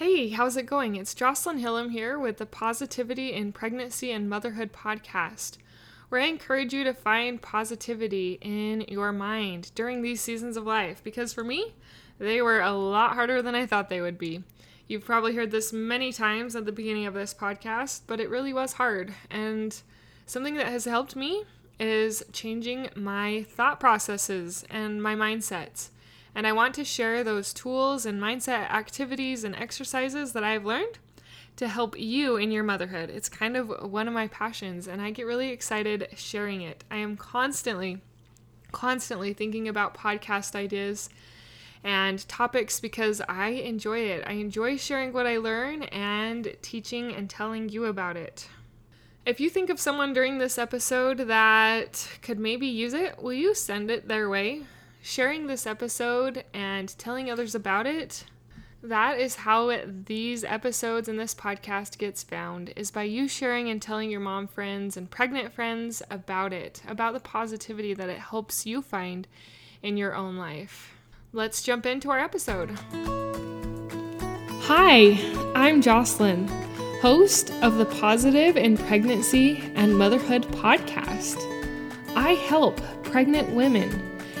Hey, how's it going? It's Jocelyn Hillam here with the Positivity in Pregnancy and Motherhood podcast, where I encourage you to find positivity in your mind during these seasons of life because for me, they were a lot harder than I thought they would be. You've probably heard this many times at the beginning of this podcast, but it really was hard. And something that has helped me is changing my thought processes and my mindsets. And I want to share those tools and mindset activities and exercises that I've learned to help you in your motherhood. It's kind of one of my passions, and I get really excited sharing it. I am constantly, constantly thinking about podcast ideas and topics because I enjoy it. I enjoy sharing what I learn and teaching and telling you about it. If you think of someone during this episode that could maybe use it, will you send it their way? Sharing this episode and telling others about it. That is how it, these episodes and this podcast gets found is by you sharing and telling your mom friends and pregnant friends about it, about the positivity that it helps you find in your own life. Let's jump into our episode. Hi, I'm Jocelyn, host of the Positive in Pregnancy and Motherhood podcast. I help pregnant women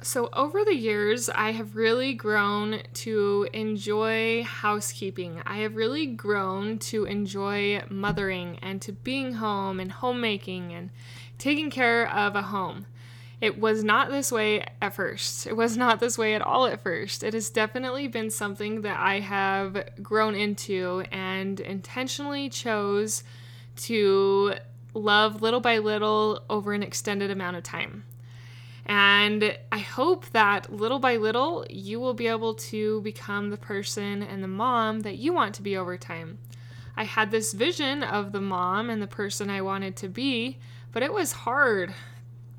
So, over the years, I have really grown to enjoy housekeeping. I have really grown to enjoy mothering and to being home and homemaking and taking care of a home. It was not this way at first. It was not this way at all at first. It has definitely been something that I have grown into and intentionally chose to love little by little over an extended amount of time. And I hope that little by little, you will be able to become the person and the mom that you want to be over time. I had this vision of the mom and the person I wanted to be, but it was hard.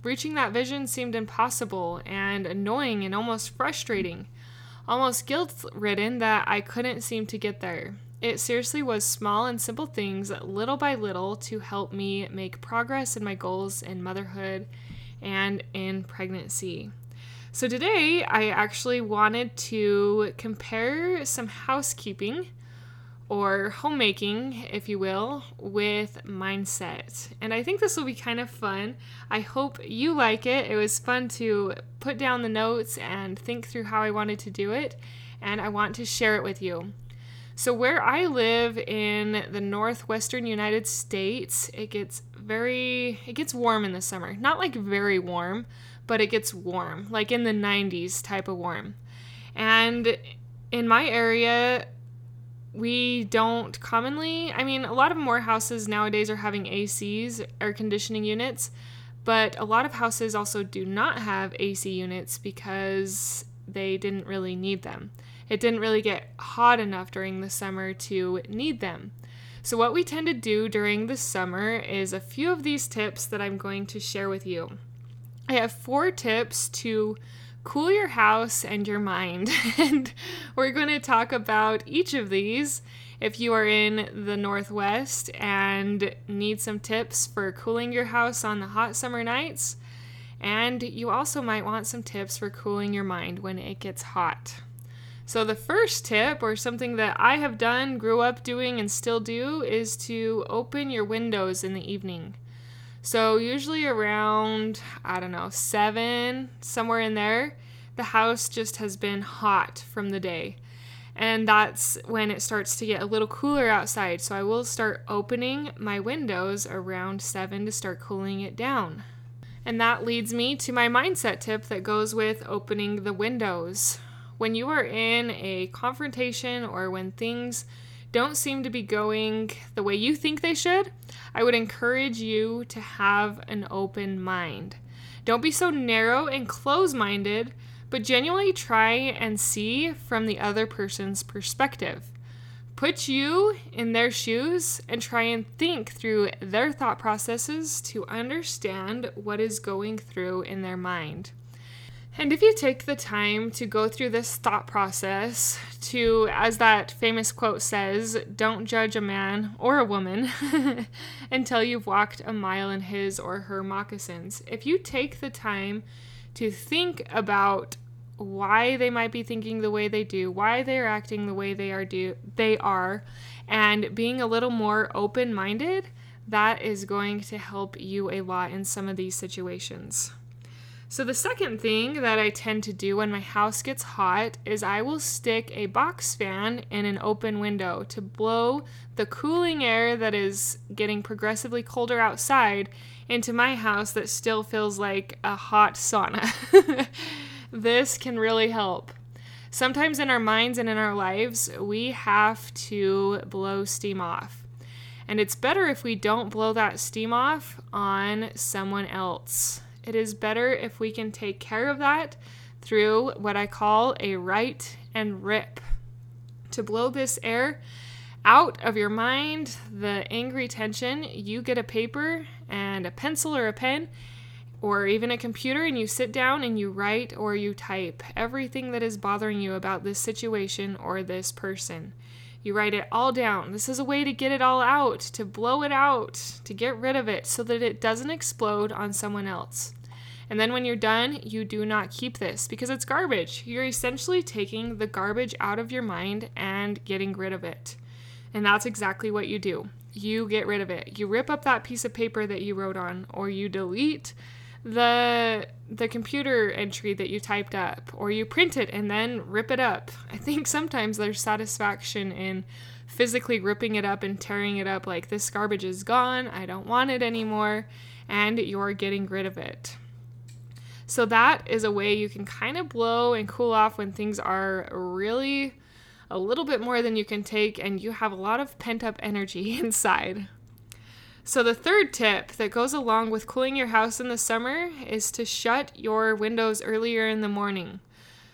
Reaching that vision seemed impossible and annoying and almost frustrating, almost guilt ridden that I couldn't seem to get there. It seriously was small and simple things, little by little, to help me make progress in my goals in motherhood and in pregnancy. So, today I actually wanted to compare some housekeeping or homemaking, if you will, with mindset. And I think this will be kind of fun. I hope you like it. It was fun to put down the notes and think through how I wanted to do it, and I want to share it with you. So, where I live in the northwestern United States, it gets very it gets warm in the summer. Not like very warm, but it gets warm, like in the 90s type of warm. And in my area, we don't commonly, I mean, a lot of more houses nowadays are having ACs, air conditioning units, but a lot of houses also do not have AC units because they didn't really need them. It didn't really get hot enough during the summer to need them. So, what we tend to do during the summer is a few of these tips that I'm going to share with you. I have four tips to cool your house and your mind, and we're going to talk about each of these. If you are in the Northwest and need some tips for cooling your house on the hot summer nights, and you also might want some tips for cooling your mind when it gets hot. So, the first tip, or something that I have done, grew up doing, and still do, is to open your windows in the evening. So, usually around, I don't know, seven, somewhere in there, the house just has been hot from the day. And that's when it starts to get a little cooler outside. So, I will start opening my windows around seven to start cooling it down. And that leads me to my mindset tip that goes with opening the windows when you are in a confrontation or when things don't seem to be going the way you think they should, I would encourage you to have an open mind. Don't be so narrow and close minded, but genuinely try and see from the other person's perspective. Put you in their shoes and try and think through their thought processes to understand what is going through in their mind. And if you take the time to go through this thought process, to, as that famous quote says, don't judge a man or a woman until you've walked a mile in his or her moccasins. If you take the time to think about why they might be thinking the way they do, why they're acting the way they are do they are, and being a little more open-minded, that is going to help you a lot in some of these situations. So, the second thing that I tend to do when my house gets hot is I will stick a box fan in an open window to blow the cooling air that is getting progressively colder outside into my house that still feels like a hot sauna. this can really help. Sometimes in our minds and in our lives, we have to blow steam off. And it's better if we don't blow that steam off on someone else. It is better if we can take care of that through what I call a write and rip. To blow this air out of your mind, the angry tension, you get a paper and a pencil or a pen or even a computer and you sit down and you write or you type everything that is bothering you about this situation or this person. You write it all down. This is a way to get it all out, to blow it out, to get rid of it so that it doesn't explode on someone else. And then when you're done, you do not keep this because it's garbage. You're essentially taking the garbage out of your mind and getting rid of it. And that's exactly what you do. You get rid of it. You rip up that piece of paper that you wrote on, or you delete the the computer entry that you typed up or you print it and then rip it up. I think sometimes there's satisfaction in physically ripping it up and tearing it up like this garbage is gone, I don't want it anymore, and you're getting rid of it. So that is a way you can kind of blow and cool off when things are really a little bit more than you can take and you have a lot of pent up energy inside. So, the third tip that goes along with cooling your house in the summer is to shut your windows earlier in the morning.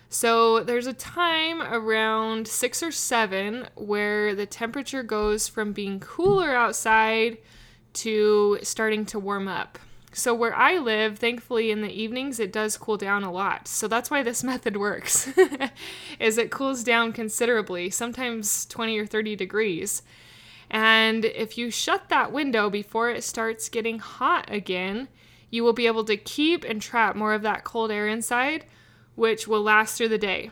So, there's a time around six or seven where the temperature goes from being cooler outside to starting to warm up. So where I live, thankfully in the evenings it does cool down a lot. So that's why this method works. is it cools down considerably, sometimes 20 or 30 degrees. And if you shut that window before it starts getting hot again, you will be able to keep and trap more of that cold air inside, which will last through the day.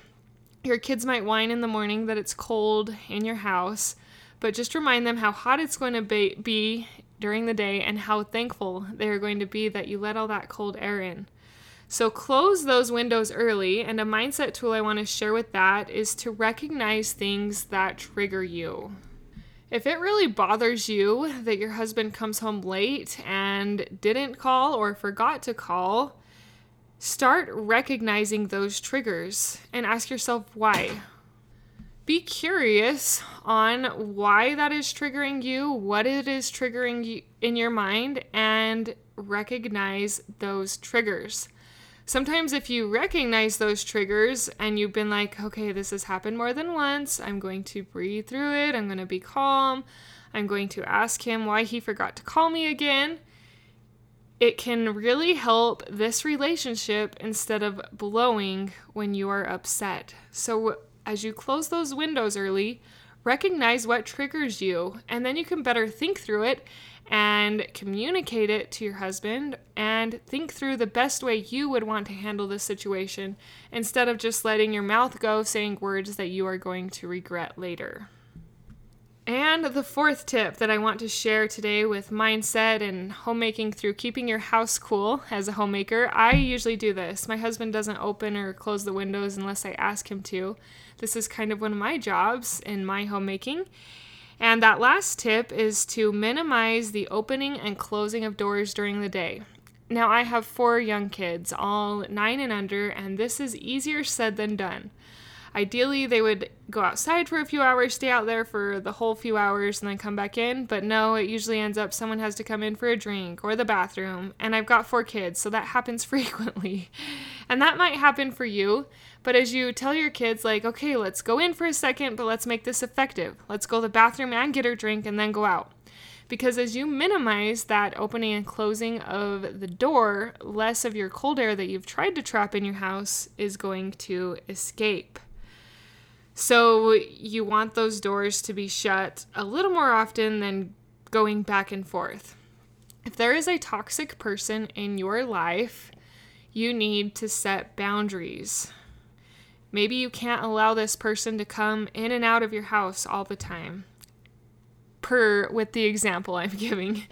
Your kids might whine in the morning that it's cold in your house, but just remind them how hot it's going to be during the day and how thankful they're going to be that you let all that cold air in. So, close those windows early, and a mindset tool I want to share with that is to recognize things that trigger you. If it really bothers you that your husband comes home late and didn't call or forgot to call, start recognizing those triggers and ask yourself why be curious on why that is triggering you, what it is triggering you in your mind, and recognize those triggers. Sometimes, if you recognize those triggers and you've been like, okay, this has happened more than once, I'm going to breathe through it, I'm going to be calm, I'm going to ask him why he forgot to call me again. It can really help this relationship instead of blowing when you are upset. So, as you close those windows early, recognize what triggers you, and then you can better think through it and communicate it to your husband and think through the best way you would want to handle this situation instead of just letting your mouth go saying words that you are going to regret later. And the fourth tip that I want to share today with mindset and homemaking through keeping your house cool as a homemaker, I usually do this. My husband doesn't open or close the windows unless I ask him to. This is kind of one of my jobs in my homemaking. And that last tip is to minimize the opening and closing of doors during the day. Now, I have four young kids, all nine and under, and this is easier said than done. Ideally, they would go outside for a few hours, stay out there for the whole few hours, and then come back in. But no, it usually ends up someone has to come in for a drink or the bathroom. And I've got four kids, so that happens frequently. And that might happen for you. But as you tell your kids, like, okay, let's go in for a second, but let's make this effective. Let's go to the bathroom and get her drink and then go out. Because as you minimize that opening and closing of the door, less of your cold air that you've tried to trap in your house is going to escape. So you want those doors to be shut a little more often than going back and forth. If there is a toxic person in your life, you need to set boundaries. Maybe you can't allow this person to come in and out of your house all the time. Per with the example I'm giving,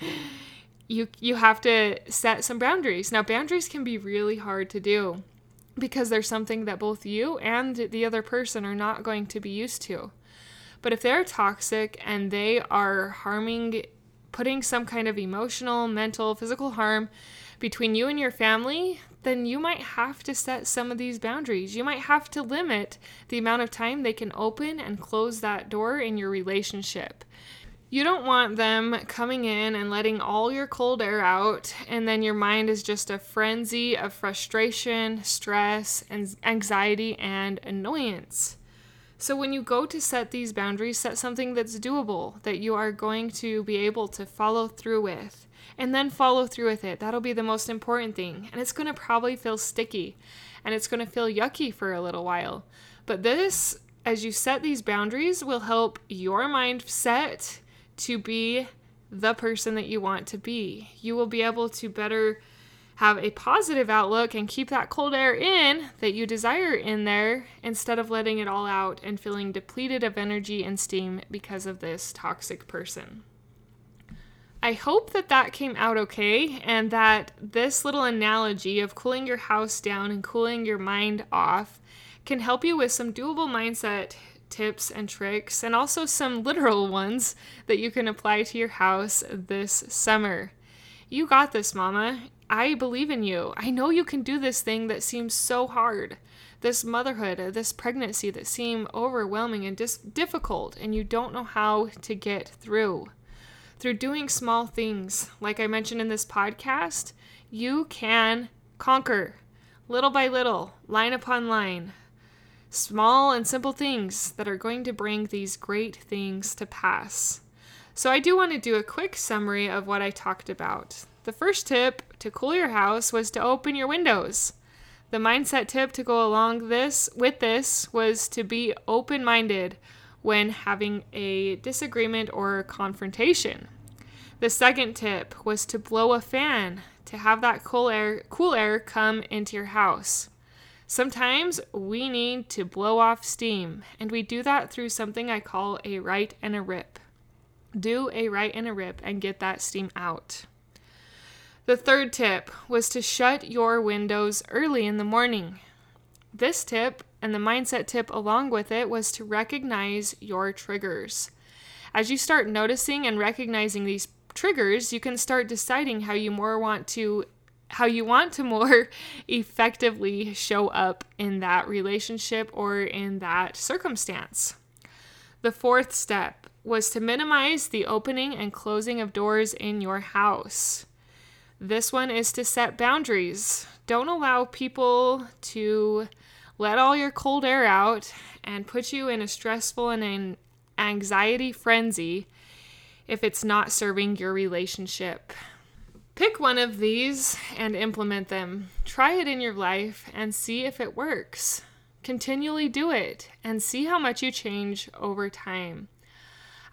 you you have to set some boundaries. Now boundaries can be really hard to do because there's something that both you and the other person are not going to be used to. But if they're toxic and they are harming, putting some kind of emotional, mental, physical harm between you and your family, then you might have to set some of these boundaries. You might have to limit the amount of time they can open and close that door in your relationship. You don't want them coming in and letting all your cold air out, and then your mind is just a frenzy of frustration, stress, and anxiety and annoyance. So, when you go to set these boundaries, set something that's doable, that you are going to be able to follow through with, and then follow through with it. That'll be the most important thing. And it's going to probably feel sticky and it's going to feel yucky for a little while. But this, as you set these boundaries, will help your mind set to be the person that you want to be. You will be able to better have a positive outlook and keep that cold air in that you desire in there instead of letting it all out and feeling depleted of energy and steam because of this toxic person. I hope that that came out okay and that this little analogy of cooling your house down and cooling your mind off can help you with some doable mindset tips and tricks, and also some literal ones that you can apply to your house this summer. You got this, Mama. I believe in you. I know you can do this thing that seems so hard. This motherhood, uh, this pregnancy that seem overwhelming and dis- difficult, and you don't know how to get through. Through doing small things, like I mentioned in this podcast, you can conquer little by little, line upon line, small and simple things that are going to bring these great things to pass. So, I do want to do a quick summary of what I talked about. The first tip to cool your house was to open your windows. The mindset tip to go along this with this was to be open-minded when having a disagreement or confrontation. The second tip was to blow a fan to have that cool air cool air come into your house. Sometimes we need to blow off steam, and we do that through something I call a write and a rip. Do a write and a rip and get that steam out. The third tip was to shut your windows early in the morning. This tip and the mindset tip along with it was to recognize your triggers. As you start noticing and recognizing these triggers, you can start deciding how you more want to how you want to more effectively show up in that relationship or in that circumstance. The fourth step was to minimize the opening and closing of doors in your house. This one is to set boundaries. Don't allow people to let all your cold air out and put you in a stressful and an anxiety frenzy if it's not serving your relationship. Pick one of these and implement them. Try it in your life and see if it works. Continually do it and see how much you change over time.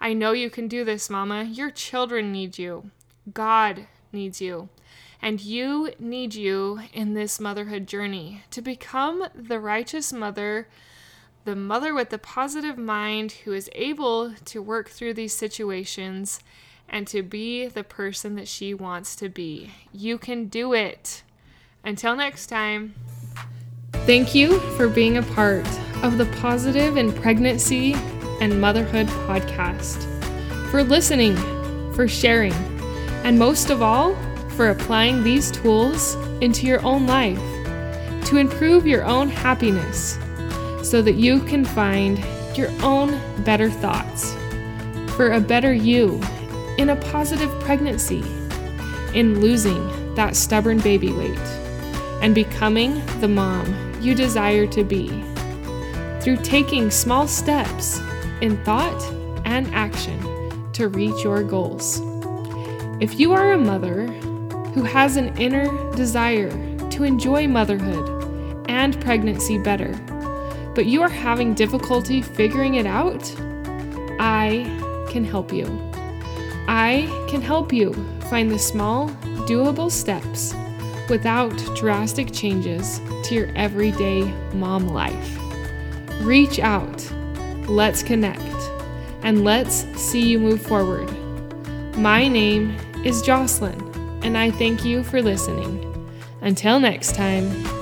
I know you can do this, Mama. Your children need you. God needs you. And you need you in this motherhood journey to become the righteous mother, the mother with the positive mind who is able to work through these situations and to be the person that she wants to be. You can do it. Until next time. Thank you for being a part of the Positive in Pregnancy and Motherhood podcast, for listening, for sharing, and most of all, for applying these tools into your own life to improve your own happiness, so that you can find your own better thoughts for a better you in a positive pregnancy, in losing that stubborn baby weight, and becoming the mom you desire to be through taking small steps in thought and action to reach your goals. If you are a mother who has an inner desire to enjoy motherhood and pregnancy better, but you are having difficulty figuring it out, I can help you. I can help you find the small, doable steps without drastic changes to your everyday mom life. Reach out, let's connect, and let's see you move forward. My name is Jocelyn, and I thank you for listening. Until next time.